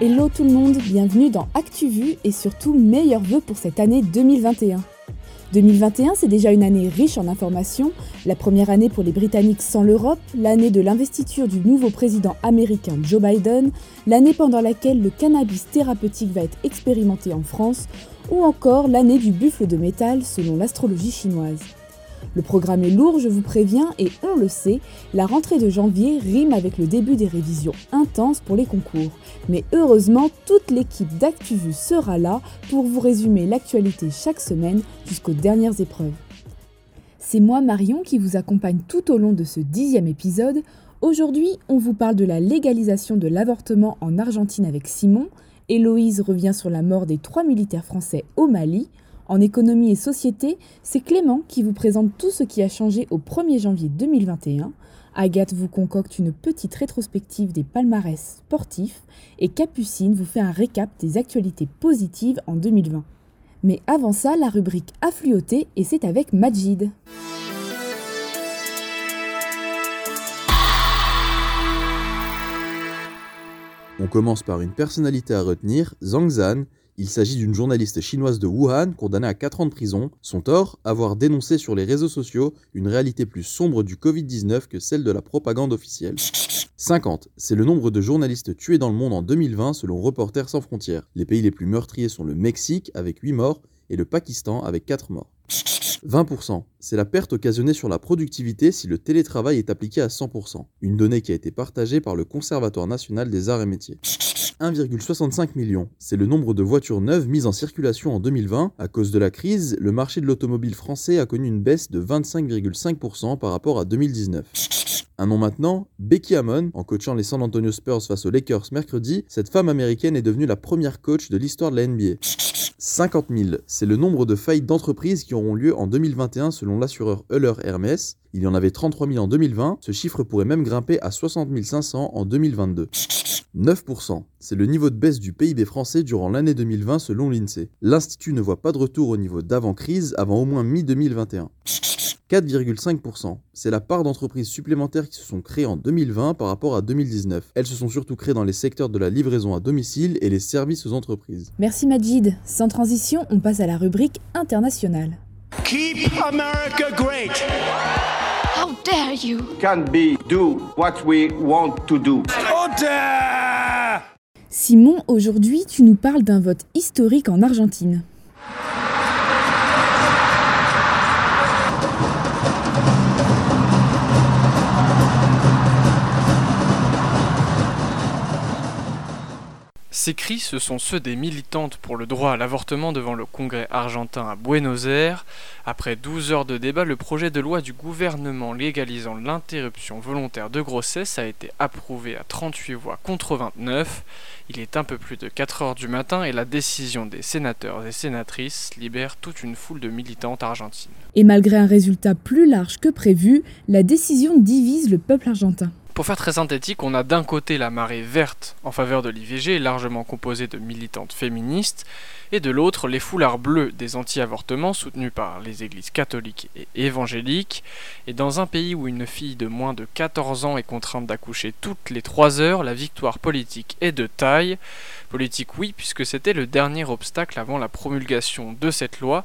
Hello tout le monde, bienvenue dans ActuVu et surtout meilleurs vœux pour cette année 2021. 2021, c'est déjà une année riche en informations, la première année pour les Britanniques sans l'Europe, l'année de l'investiture du nouveau président américain Joe Biden, l'année pendant laquelle le cannabis thérapeutique va être expérimenté en France, ou encore l'année du buffle de métal selon l'astrologie chinoise. Le programme est lourd, je vous préviens, et on le sait, la rentrée de janvier rime avec le début des révisions intenses pour les concours. Mais heureusement, toute l'équipe d'ActuVu sera là pour vous résumer l'actualité chaque semaine jusqu'aux dernières épreuves. C'est moi Marion qui vous accompagne tout au long de ce dixième épisode. Aujourd'hui, on vous parle de la légalisation de l'avortement en Argentine avec Simon. Héloïse revient sur la mort des trois militaires français au Mali. En économie et société, c'est Clément qui vous présente tout ce qui a changé au 1er janvier 2021. Agathe vous concocte une petite rétrospective des palmarès sportifs et Capucine vous fait un récap des actualités positives en 2020. Mais avant ça, la rubrique Affluoté et c'est avec Majid. On commence par une personnalité à retenir, Zhang Zhan, il s'agit d'une journaliste chinoise de Wuhan condamnée à 4 ans de prison. Son tort Avoir dénoncé sur les réseaux sociaux une réalité plus sombre du Covid-19 que celle de la propagande officielle. 50. C'est le nombre de journalistes tués dans le monde en 2020 selon Reporters sans frontières. Les pays les plus meurtriers sont le Mexique avec 8 morts et le Pakistan avec 4 morts. 20%, c'est la perte occasionnée sur la productivité si le télétravail est appliqué à 100%, une donnée qui a été partagée par le Conservatoire national des arts et métiers. 1,65 million. C'est le nombre de voitures neuves mises en circulation en 2020. À cause de la crise, le marché de l'automobile français a connu une baisse de 25,5% par rapport à 2019. Un an maintenant, Becky Hammon, en coachant les San Antonio Spurs face aux Lakers mercredi, cette femme américaine est devenue la première coach de l'histoire de la NBA. 50 000, c'est le nombre de faillites d'entreprises qui auront lieu en 2021 selon l'assureur Euler Hermes. Il y en avait 33 000 en 2020, ce chiffre pourrait même grimper à 60 500 en 2022. 9%. C'est le niveau de baisse du PIB français durant l'année 2020 selon l'INSEE. L'Institut ne voit pas de retour au niveau d'avant-crise avant au moins mi-2021. 4,5%. C'est la part d'entreprises supplémentaires qui se sont créées en 2020 par rapport à 2019. Elles se sont surtout créées dans les secteurs de la livraison à domicile et les services aux entreprises. Merci Majid. Sans transition, on passe à la rubrique internationale. Keep America great. How dare you? Can be do what we want to do. Simon, aujourd'hui, tu nous parles d'un vote historique en Argentine. Ces cris, ce sont ceux des militantes pour le droit à l'avortement devant le Congrès argentin à Buenos Aires. Après 12 heures de débat, le projet de loi du gouvernement légalisant l'interruption volontaire de grossesse a été approuvé à 38 voix contre 29. Il est un peu plus de 4 heures du matin et la décision des sénateurs et sénatrices libère toute une foule de militantes argentines. Et malgré un résultat plus large que prévu, la décision divise le peuple argentin. Pour faire très synthétique, on a d'un côté la marée verte en faveur de l'IVG, largement composée de militantes féministes, et de l'autre les foulards bleus des anti-avortements soutenus par les églises catholiques et évangéliques. Et dans un pays où une fille de moins de 14 ans est contrainte d'accoucher toutes les 3 heures, la victoire politique est de taille. Politique oui, puisque c'était le dernier obstacle avant la promulgation de cette loi.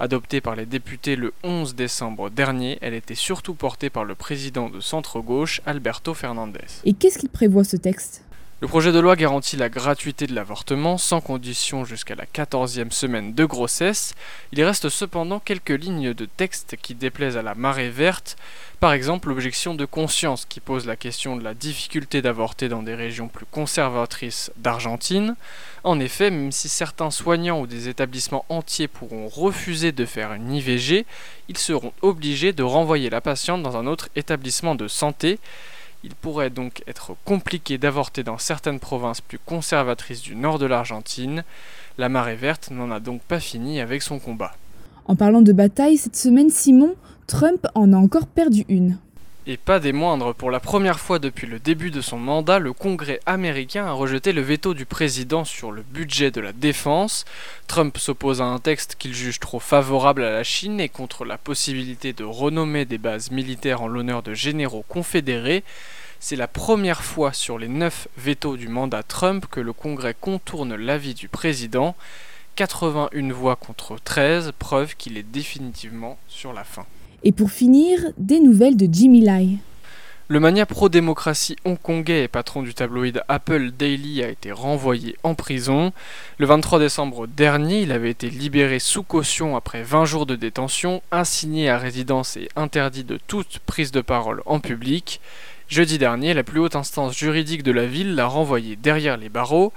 Adoptée par les députés le 11 décembre dernier, elle était surtout portée par le président de centre-gauche, Alberto Fernandez. Et qu'est-ce qu'il prévoit ce texte? Le projet de loi garantit la gratuité de l'avortement sans condition jusqu'à la 14e semaine de grossesse. Il reste cependant quelques lignes de texte qui déplaisent à la marée verte. Par exemple, l'objection de conscience qui pose la question de la difficulté d'avorter dans des régions plus conservatrices d'Argentine. En effet, même si certains soignants ou des établissements entiers pourront refuser de faire une IVG, ils seront obligés de renvoyer la patiente dans un autre établissement de santé. Il pourrait donc être compliqué d'avorter dans certaines provinces plus conservatrices du nord de l'Argentine. La marée verte n'en a donc pas fini avec son combat. En parlant de bataille, cette semaine, Simon, Trump en a encore perdu une. Et pas des moindres, pour la première fois depuis le début de son mandat, le Congrès américain a rejeté le veto du président sur le budget de la défense. Trump s'oppose à un texte qu'il juge trop favorable à la Chine et contre la possibilité de renommer des bases militaires en l'honneur de généraux confédérés. C'est la première fois sur les 9 vétos du mandat Trump que le Congrès contourne l'avis du président. 81 voix contre 13, preuve qu'il est définitivement sur la fin. Et pour finir, des nouvelles de Jimmy Lai. Le mania pro-démocratie hongkongais et patron du tabloïd Apple Daily a été renvoyé en prison. Le 23 décembre dernier, il avait été libéré sous caution après 20 jours de détention, assigné à résidence et interdit de toute prise de parole en public. Jeudi dernier, la plus haute instance juridique de la ville l'a renvoyé derrière les barreaux.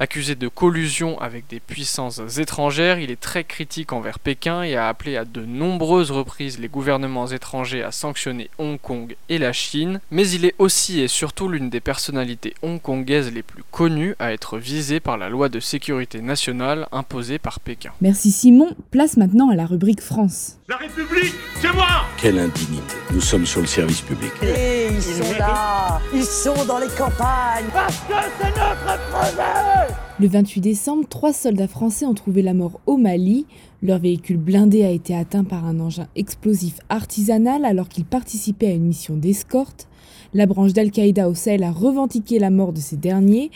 Accusé de collusion avec des puissances étrangères, il est très critique envers Pékin et a appelé à de nombreuses reprises les gouvernements étrangers à sanctionner Hong Kong et la Chine, mais il est aussi et surtout l'une des personnalités hongkongaises les plus connues à être visée par la loi de sécurité nationale imposée par Pékin. Merci Simon, place maintenant à la rubrique France. La République, c'est moi Quelle indignité. Nous sommes sur le service public. Et ils sont là Ils sont dans les campagnes Parce que c'est notre projet Le 28 décembre, trois soldats français ont trouvé la mort au Mali. Leur véhicule blindé a été atteint par un engin explosif artisanal alors qu'ils participaient à une mission d'escorte. La branche d'Al-Qaïda au Sahel a revendiqué la mort de ces derniers.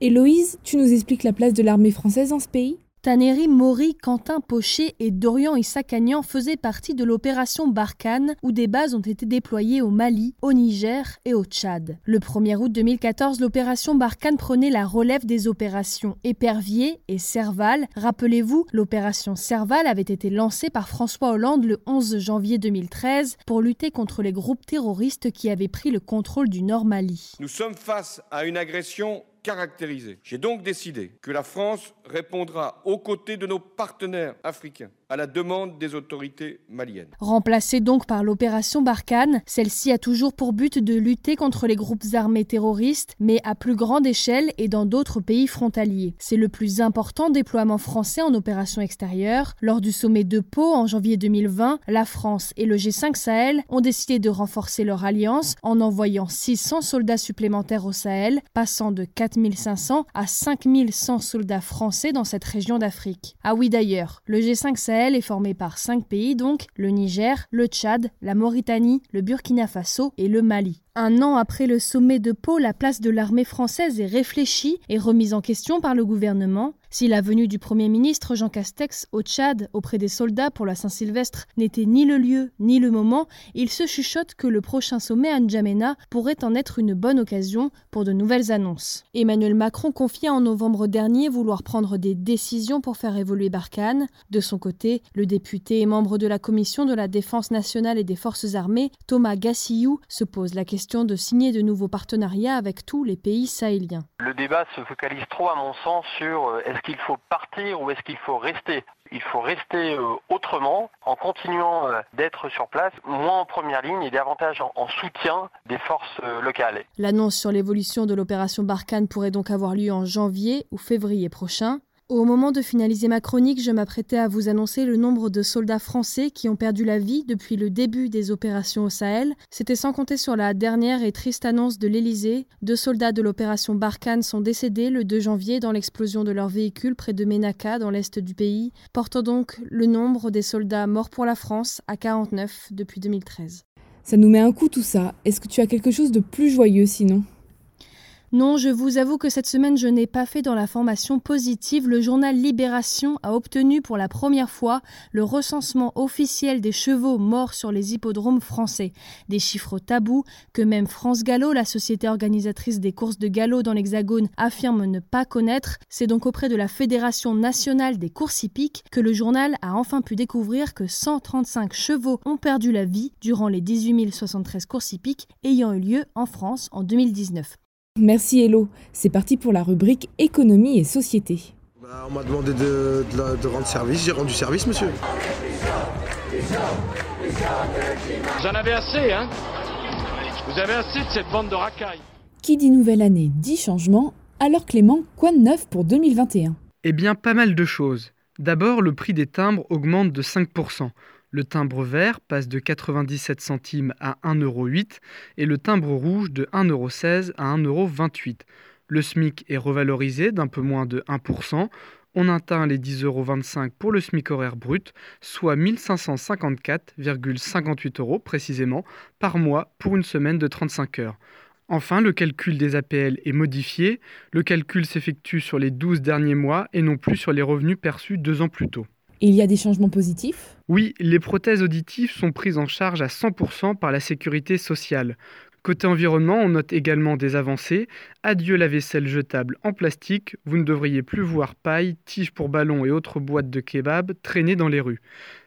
Héloïse, tu nous expliques la place de l'armée française dans ce pays? Taneri Mori, Quentin Pochet et Dorian Issakagnan faisaient partie de l'opération Barkhane où des bases ont été déployées au Mali, au Niger et au Tchad. Le 1er août 2014, l'opération Barkhane prenait la relève des opérations Épervier et Serval. Rappelez-vous, l'opération Serval avait été lancée par François Hollande le 11 janvier 2013 pour lutter contre les groupes terroristes qui avaient pris le contrôle du Nord Mali. Nous sommes face à une agression J'ai donc décidé que la France répondra aux côtés de nos partenaires africains à la demande des autorités maliennes. Remplacée donc par l'opération Barkhane, celle-ci a toujours pour but de lutter contre les groupes armés terroristes, mais à plus grande échelle et dans d'autres pays frontaliers. C'est le plus important déploiement français en opération extérieure. Lors du sommet de Pau en janvier 2020, la France et le G5 Sahel ont décidé de renforcer leur alliance en envoyant 600 soldats supplémentaires au Sahel, passant de 4500 à 5100 soldats français dans cette région d'Afrique. Ah oui d'ailleurs, le G5 Sahel est formé par cinq pays donc, le Niger, le Tchad, la Mauritanie, le Burkina Faso et le Mali. Un an après le sommet de Pau, la place de l'armée française est réfléchie et remise en question par le gouvernement. Si la venue du Premier ministre Jean Castex au Tchad auprès des soldats pour la Saint-Sylvestre n'était ni le lieu ni le moment, il se chuchote que le prochain sommet à N'Djamena pourrait en être une bonne occasion pour de nouvelles annonces. Emmanuel Macron confia en novembre dernier vouloir prendre des décisions pour faire évoluer Barkhane. De son côté, le député et membre de la commission de la défense nationale et des forces armées, Thomas Gassiou, se pose la question de signer de nouveaux partenariats avec tous les pays sahéliens. Le débat se focalise trop, à mon sens, sur euh, est-ce qu'il faut partir ou est-ce qu'il faut rester? Il faut rester euh, autrement en continuant euh, d'être sur place, moins en première ligne et davantage en, en soutien des forces locales. L'annonce sur l'évolution de l'opération Barkhane pourrait donc avoir lieu en janvier ou février prochain. Au moment de finaliser ma chronique, je m'apprêtais à vous annoncer le nombre de soldats français qui ont perdu la vie depuis le début des opérations au Sahel. C'était sans compter sur la dernière et triste annonce de l'Elysée. Deux soldats de l'opération Barkhane sont décédés le 2 janvier dans l'explosion de leur véhicule près de Ménaka, dans l'est du pays, portant donc le nombre des soldats morts pour la France à 49 depuis 2013. Ça nous met un coup tout ça. Est-ce que tu as quelque chose de plus joyeux sinon? Non, je vous avoue que cette semaine, je n'ai pas fait dans la formation positive. Le journal Libération a obtenu pour la première fois le recensement officiel des chevaux morts sur les hippodromes français. Des chiffres tabous que même France Gallo, la société organisatrice des courses de galop dans l'Hexagone, affirme ne pas connaître. C'est donc auprès de la Fédération nationale des courses hippiques que le journal a enfin pu découvrir que 135 chevaux ont perdu la vie durant les 18 073 courses hippiques ayant eu lieu en France en 2019. Merci Hello, c'est parti pour la rubrique économie et société. Bah, on m'a demandé de, de, de, rendre service, j'ai rendu service monsieur. Vous en avez assez, hein Vous avez assez de cette bande de racailles. Qui dit nouvelle année dit changement, alors Clément, quoi de neuf pour 2021 Eh bien pas mal de choses. D'abord, le prix des timbres augmente de 5%. Le timbre vert passe de 97 centimes à 1,08€ et le timbre rouge de 1,16€ à 1,28€. Le SMIC est revalorisé d'un peu moins de 1%. On atteint les 10,25€ pour le SMIC horaire brut, soit 1554,58 euros précisément par mois pour une semaine de 35 heures. Enfin, le calcul des APL est modifié. Le calcul s'effectue sur les 12 derniers mois et non plus sur les revenus perçus deux ans plus tôt. Il y a des changements positifs? Oui, les prothèses auditives sont prises en charge à 100% par la sécurité sociale. Côté environnement, on note également des avancées. Adieu la vaisselle jetable en plastique, vous ne devriez plus voir paille, tiges pour ballons et autres boîtes de kebab traîner dans les rues.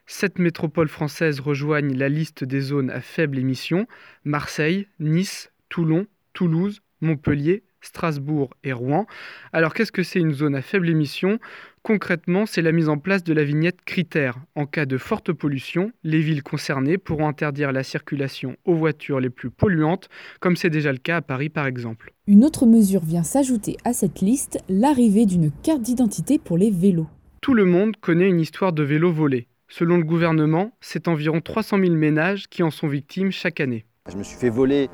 Sept métropoles françaises rejoignent la liste des zones à faible émission Marseille, Nice, Toulon, Toulouse, Montpellier, Strasbourg et Rouen. Alors qu'est-ce que c'est une zone à faible émission? Concrètement, c'est la mise en place de la vignette critère. En cas de forte pollution, les villes concernées pourront interdire la circulation aux voitures les plus polluantes, comme c'est déjà le cas à Paris par exemple. Une autre mesure vient s'ajouter à cette liste, l'arrivée d'une carte d'identité pour les vélos. Tout le monde connaît une histoire de vélo volé. Selon le gouvernement, c'est environ 300 000 ménages qui en sont victimes chaque année. Je me suis fait voler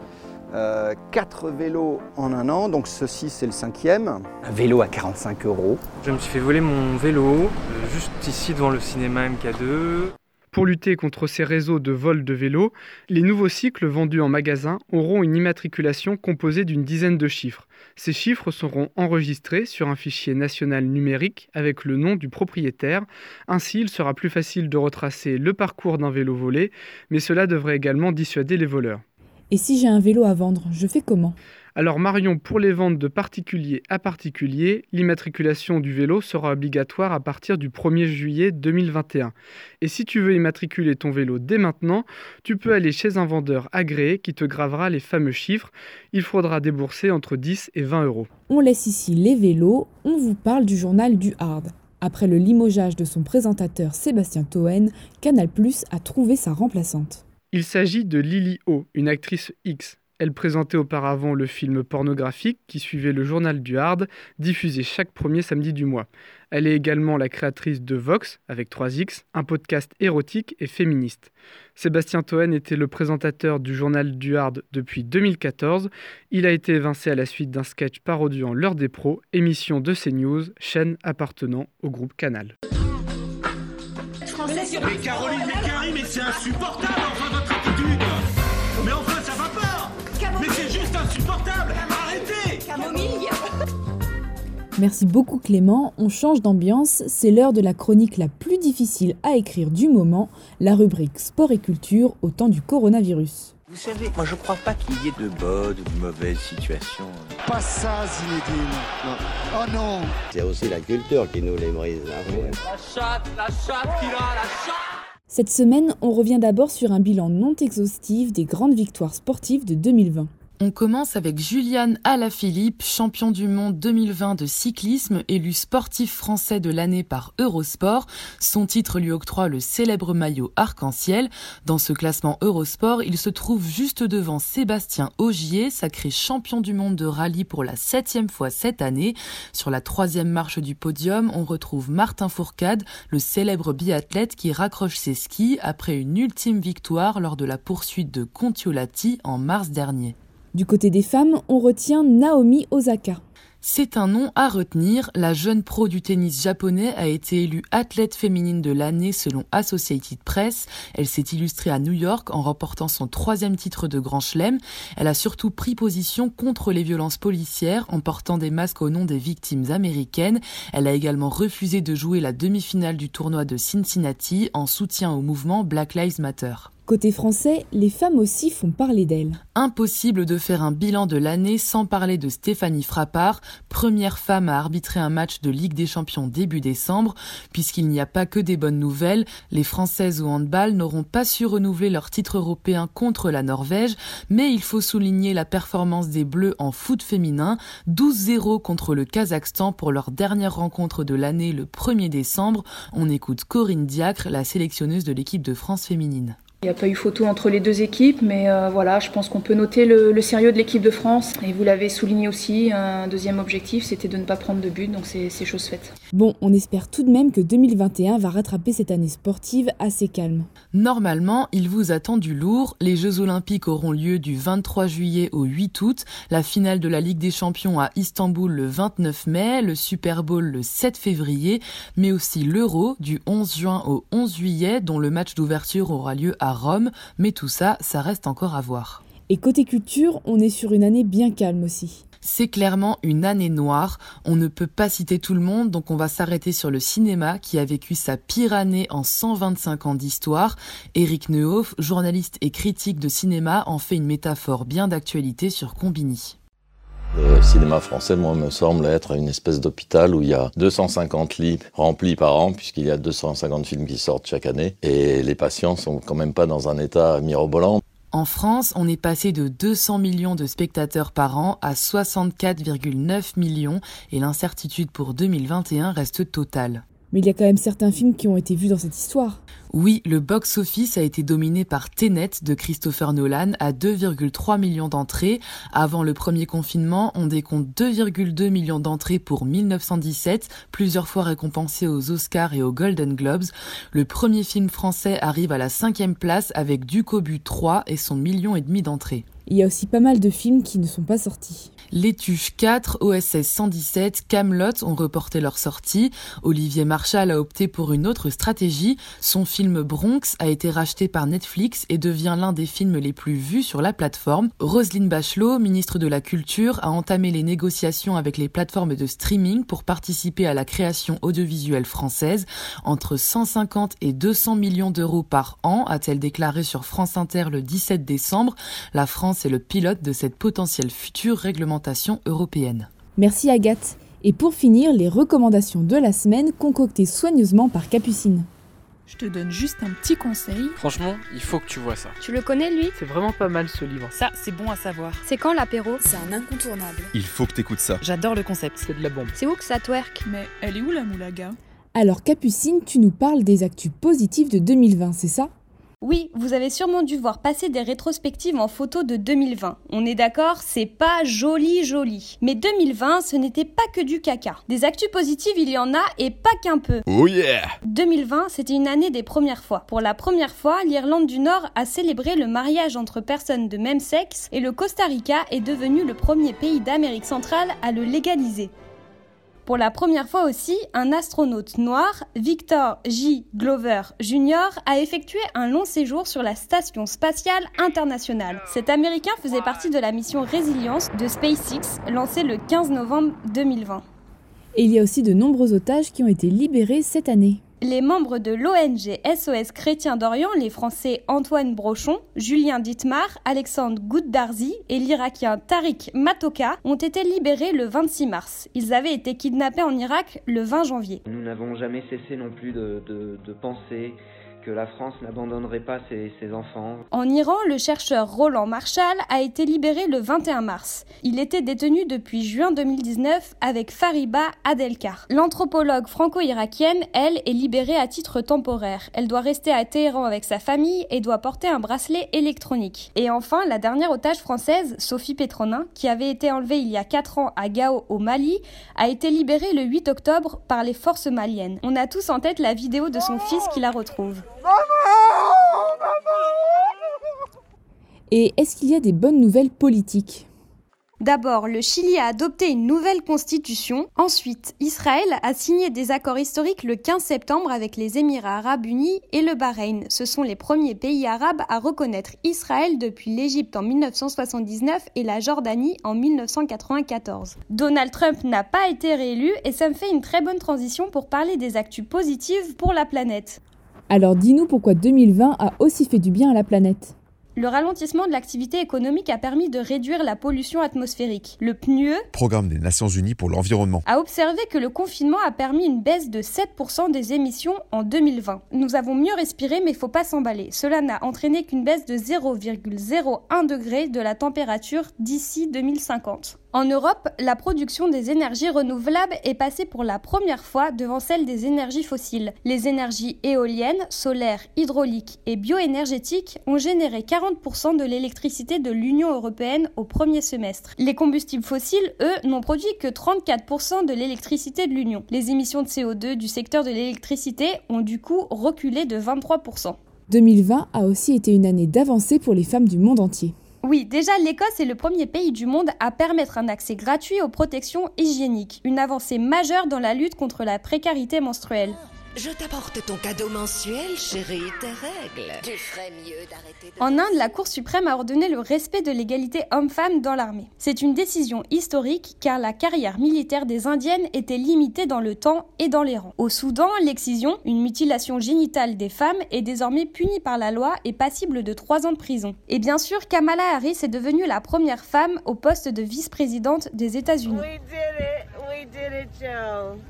euh, 4 vélos en un an, donc ceci c'est le cinquième. Un vélo à 45 euros. Je me suis fait voler mon vélo, euh, juste ici devant le cinéma MK2. Pour lutter contre ces réseaux de vol de vélos, les nouveaux cycles vendus en magasin auront une immatriculation composée d'une dizaine de chiffres. Ces chiffres seront enregistrés sur un fichier national numérique avec le nom du propriétaire. Ainsi, il sera plus facile de retracer le parcours d'un vélo volé, mais cela devrait également dissuader les voleurs. Et si j'ai un vélo à vendre, je fais comment? Alors Marion, pour les ventes de particulier à particulier, l'immatriculation du vélo sera obligatoire à partir du 1er juillet 2021. Et si tu veux immatriculer ton vélo dès maintenant, tu peux aller chez un vendeur agréé qui te gravera les fameux chiffres. Il faudra débourser entre 10 et 20 euros. On laisse ici les vélos, on vous parle du journal du Hard. Après le limogeage de son présentateur Sébastien Toen, Canal+ a trouvé sa remplaçante. Il s'agit de Lily O, une actrice X. Elle présentait auparavant le film pornographique qui suivait le journal du Hard, diffusé chaque premier samedi du mois. Elle est également la créatrice de Vox, avec 3X, un podcast érotique et féministe. Sébastien Toen était le présentateur du journal du Hard depuis 2014. Il a été évincé à la suite d'un sketch parodiant l'heure des pros, émission de CNews, chaîne appartenant au groupe Canal. Mais Caroline mais c'est insupportable Merci beaucoup Clément, on change d'ambiance, c'est l'heure de la chronique la plus difficile à écrire du moment, la rubrique sport et culture au temps du coronavirus. Vous savez, moi je crois pas qu'il y ait de bonnes ou de mauvaises situations. Pas ça, Zinedine. Non. Oh non C'est aussi la culture qui nous les brise. Hein. La chatte, la chatte qu'il a, la chatte Cette semaine, on revient d'abord sur un bilan non exhaustif des grandes victoires sportives de 2020. On commence avec Juliane Alaphilippe, champion du monde 2020 de cyclisme, élu sportif français de l'année par Eurosport. Son titre lui octroie le célèbre maillot arc-en-ciel. Dans ce classement Eurosport, il se trouve juste devant Sébastien Ogier, sacré champion du monde de rallye pour la septième fois cette année. Sur la troisième marche du podium, on retrouve Martin Fourcade, le célèbre biathlète qui raccroche ses skis après une ultime victoire lors de la poursuite de Contiolati en mars dernier. Du côté des femmes, on retient Naomi Osaka. C'est un nom à retenir. La jeune pro du tennis japonais a été élue athlète féminine de l'année selon Associated Press. Elle s'est illustrée à New York en remportant son troisième titre de Grand Chelem. Elle a surtout pris position contre les violences policières en portant des masques au nom des victimes américaines. Elle a également refusé de jouer la demi-finale du tournoi de Cincinnati en soutien au mouvement Black Lives Matter. Côté français, les femmes aussi font parler d'elles. Impossible de faire un bilan de l'année sans parler de Stéphanie Frappard, première femme à arbitrer un match de Ligue des Champions début décembre. Puisqu'il n'y a pas que des bonnes nouvelles, les Françaises au handball n'auront pas su renouveler leur titre européen contre la Norvège, mais il faut souligner la performance des Bleus en foot féminin, 12-0 contre le Kazakhstan pour leur dernière rencontre de l'année le 1er décembre. On écoute Corinne Diacre, la sélectionneuse de l'équipe de France féminine. Il n'y a pas eu photo entre les deux équipes, mais euh, voilà, je pense qu'on peut noter le, le sérieux de l'équipe de France. Et vous l'avez souligné aussi, un deuxième objectif, c'était de ne pas prendre de but, donc c'est chose faite. Bon, on espère tout de même que 2021 va rattraper cette année sportive assez calme. Normalement, il vous attend du lourd. Les Jeux Olympiques auront lieu du 23 juillet au 8 août, la finale de la Ligue des Champions à Istanbul le 29 mai, le Super Bowl le 7 février, mais aussi l'Euro du 11 juin au 11 juillet, dont le match d'ouverture aura lieu à Rome, mais tout ça, ça reste encore à voir. Et côté culture, on est sur une année bien calme aussi. C'est clairement une année noire. On ne peut pas citer tout le monde, donc on va s'arrêter sur le cinéma qui a vécu sa pire année en 125 ans d'histoire. Eric Neuhoff, journaliste et critique de cinéma, en fait une métaphore bien d'actualité sur Combini. Le cinéma français, moi, me semble être une espèce d'hôpital où il y a 250 lits remplis par an, puisqu'il y a 250 films qui sortent chaque année, et les patients sont quand même pas dans un état mirobolant. En France, on est passé de 200 millions de spectateurs par an à 64,9 millions et l'incertitude pour 2021 reste totale. Mais il y a quand même certains films qui ont été vus dans cette histoire. Oui, le box-office a été dominé par Tenet de Christopher Nolan à 2,3 millions d'entrées. Avant le premier confinement, on décompte 2,2 millions d'entrées pour 1917, plusieurs fois récompensé aux Oscars et aux Golden Globes. Le premier film français arrive à la cinquième place avec Ducobu 3 et son million et demi d'entrées. Il y a aussi pas mal de films qui ne sont pas sortis. Les Tuches 4, OSS 117, Camelot ont reporté leur sortie. Olivier Marchal a opté pour une autre stratégie. Son film Bronx a été racheté par Netflix et devient l'un des films les plus vus sur la plateforme. Roselyne Bachelot, ministre de la Culture, a entamé les négociations avec les plateformes de streaming pour participer à la création audiovisuelle française. Entre 150 et 200 millions d'euros par an, a-t-elle déclaré sur France Inter le 17 décembre. La France est le pilote de cette potentielle future réglementation européenne. Merci Agathe. Et pour finir, les recommandations de la semaine concoctées soigneusement par Capucine. Je te donne juste un petit conseil. Franchement, il faut que tu vois ça. Tu le connais lui? C'est vraiment pas mal ce livre. Ça, c'est bon à savoir. C'est quand l'apéro? C'est un incontournable. Il faut que t'écoutes ça. J'adore le concept. C'est de la bombe. C'est où que ça twerk? Mais elle est où la moulaga? Alors Capucine, tu nous parles des actus positifs de 2020, c'est ça? Oui, vous avez sûrement dû voir passer des rétrospectives en photo de 2020. On est d'accord, c'est pas joli joli. Mais 2020, ce n'était pas que du caca. Des actus positives, il y en a et pas qu'un peu. Oh yeah 2020, c'était une année des premières fois. Pour la première fois, l'Irlande du Nord a célébré le mariage entre personnes de même sexe et le Costa Rica est devenu le premier pays d'Amérique centrale à le légaliser. Pour la première fois aussi, un astronaute noir, Victor J. Glover Jr., a effectué un long séjour sur la Station spatiale internationale. Cet Américain faisait partie de la mission Résilience de SpaceX, lancée le 15 novembre 2020. Et il y a aussi de nombreux otages qui ont été libérés cette année les membres de l'ONG SOS Chrétien d'Orient, les Français Antoine Brochon, Julien Dittmar, Alexandre Gouddarzi et l'Irakien Tariq Matoka ont été libérés le 26 mars. Ils avaient été kidnappés en Irak le 20 janvier. Nous n'avons jamais cessé non plus de penser que la France n'abandonnerait pas ses, enfants. En Iran, le chercheur Roland Marshall a été libéré le 21 mars. Il était détenu depuis juin 2019 avec Fariba Adelkar. L'anthropologue franco-irakienne, elle, est libérée à titre temporaire. Elle doit rester à Téhéran avec sa famille et doit porter un bracelet électronique. Et enfin, la dernière otage française, Sophie Pétronin, qui avait été enlevée il y a 4 ans à Gao au Mali, a été libérée le 8 octobre par les forces maliennes. On a tous en tête la vidéo de son fils qui la retrouve. Et est-ce qu'il y a des bonnes nouvelles politiques? D'abord, le Chili a adopté une nouvelle constitution. Ensuite, Israël a signé des accords historiques le 15 septembre avec les Émirats arabes unis et le Bahreïn. Ce sont les premiers pays arabes à reconnaître Israël depuis l'Égypte en 1979 et la Jordanie en 1994. Donald Trump n'a pas été réélu et ça me fait une très bonne transition pour parler des actus positives pour la planète. Alors dis-nous pourquoi 2020 a aussi fait du bien à la planète. Le ralentissement de l'activité économique a permis de réduire la pollution atmosphérique. Le PNUE, Programme des Nations Unies pour l'environnement, a observé que le confinement a permis une baisse de 7% des émissions en 2020. Nous avons mieux respiré mais faut pas s'emballer. Cela n'a entraîné qu'une baisse de 0,01 degré de la température d'ici 2050. En Europe, la production des énergies renouvelables est passée pour la première fois devant celle des énergies fossiles. Les énergies éoliennes, solaires, hydrauliques et bioénergétiques ont généré 40% de l'électricité de l'Union européenne au premier semestre. Les combustibles fossiles, eux, n'ont produit que 34% de l'électricité de l'Union. Les émissions de CO2 du secteur de l'électricité ont du coup reculé de 23%. 2020 a aussi été une année d'avancée pour les femmes du monde entier. Oui, déjà l'Écosse est le premier pays du monde à permettre un accès gratuit aux protections hygiéniques, une avancée majeure dans la lutte contre la précarité menstruelle. Je t'apporte ton cadeau mensuel, chérie, tes règles. Tu ferais mieux d'arrêter de... En Inde, la Cour suprême a ordonné le respect de l'égalité homme-femme dans l'armée. C'est une décision historique car la carrière militaire des Indiennes était limitée dans le temps et dans les rangs. Au Soudan, l'excision, une mutilation génitale des femmes, est désormais punie par la loi et passible de 3 ans de prison. Et bien sûr, Kamala Harris est devenue la première femme au poste de vice-présidente des États-Unis.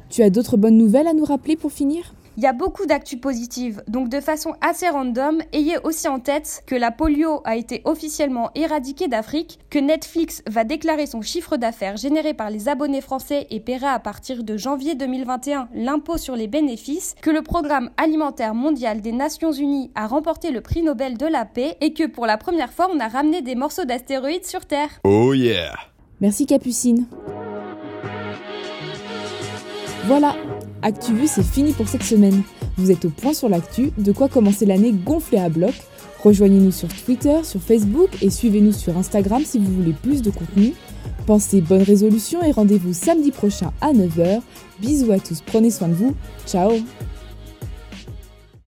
Tu as d'autres bonnes nouvelles à nous rappeler pour finir? Il y a beaucoup d'actu positives, donc de façon assez random, ayez aussi en tête que la polio a été officiellement éradiquée d'Afrique, que Netflix va déclarer son chiffre d'affaires généré par les abonnés français et paiera à partir de janvier 2021 l'impôt sur les bénéfices, que le programme alimentaire mondial des Nations Unies a remporté le prix Nobel de la paix et que pour la première fois on a ramené des morceaux d'astéroïdes sur Terre. Oh yeah Merci Capucine. Voilà, ActuVu c'est fini pour cette semaine. Vous êtes au point sur l'actu, de quoi commencer l'année gonflée à bloc. Rejoignez-nous sur Twitter, sur Facebook et suivez-nous sur Instagram si vous voulez plus de contenu. Pensez bonne résolution et rendez-vous samedi prochain à 9h. Bisous à tous, prenez soin de vous. Ciao